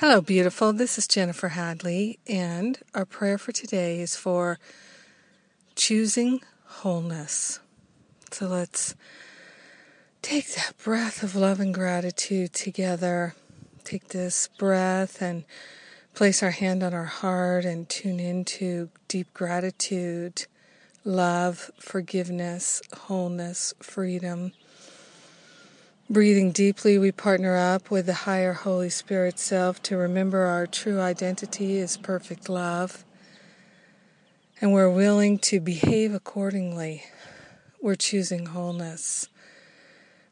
Hello, beautiful. This is Jennifer Hadley, and our prayer for today is for choosing wholeness. So let's take that breath of love and gratitude together. Take this breath and place our hand on our heart and tune into deep gratitude, love, forgiveness, wholeness, freedom. Breathing deeply, we partner up with the higher Holy Spirit self to remember our true identity is perfect love. And we're willing to behave accordingly. We're choosing wholeness.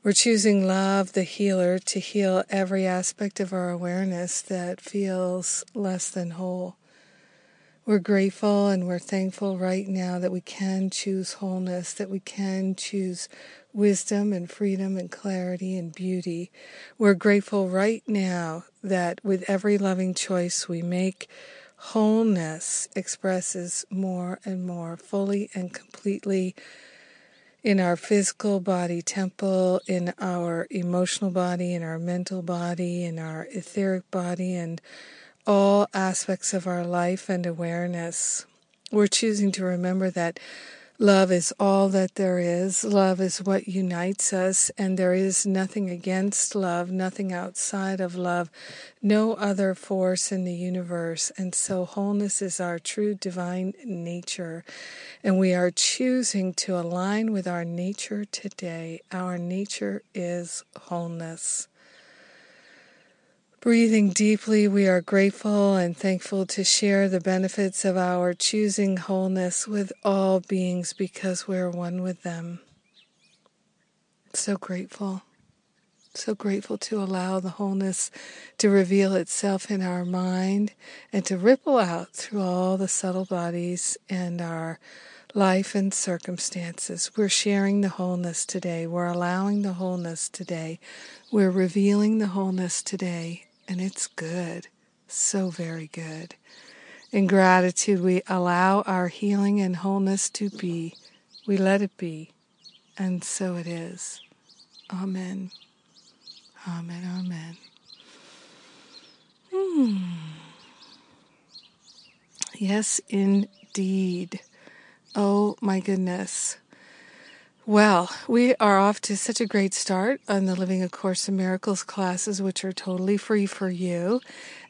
We're choosing love, the healer, to heal every aspect of our awareness that feels less than whole. We're grateful and we're thankful right now that we can choose wholeness, that we can choose wisdom and freedom and clarity and beauty. We're grateful right now that with every loving choice we make, wholeness expresses more and more fully and completely in our physical body temple, in our emotional body, in our mental body, in our etheric body, and all aspects of our life and awareness. We're choosing to remember that Love is all that there is. Love is what unites us, and there is nothing against love, nothing outside of love, no other force in the universe. And so, wholeness is our true divine nature, and we are choosing to align with our nature today. Our nature is wholeness. Breathing deeply, we are grateful and thankful to share the benefits of our choosing wholeness with all beings because we're one with them. So grateful. So grateful to allow the wholeness to reveal itself in our mind and to ripple out through all the subtle bodies and our life and circumstances. We're sharing the wholeness today. We're allowing the wholeness today. We're revealing the wholeness today and it's good, so very good. In gratitude, we allow our healing and wholeness to be. We let it be, and so it is. Amen. Amen. Amen. Hmm. Yes, indeed. Oh my goodness. Well, we are off to such a great start on the Living A Course in Miracles classes, which are totally free for you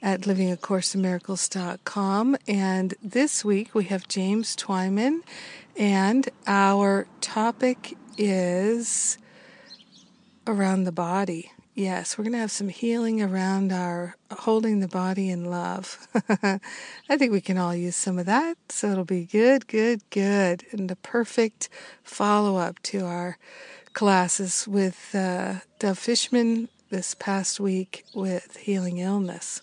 at livingacourseinmiracles.com. And this week we have James Twyman, and our topic is around the body. Yes, we're going to have some healing around our holding the body in love. I think we can all use some of that. So it'll be good, good, good. And the perfect follow up to our classes with uh, Dove Fishman this past week with healing illness.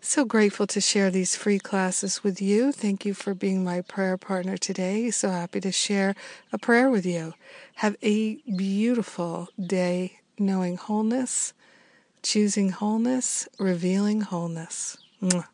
So grateful to share these free classes with you. Thank you for being my prayer partner today. So happy to share a prayer with you. Have a beautiful day knowing wholeness, choosing wholeness, revealing wholeness. Mwah.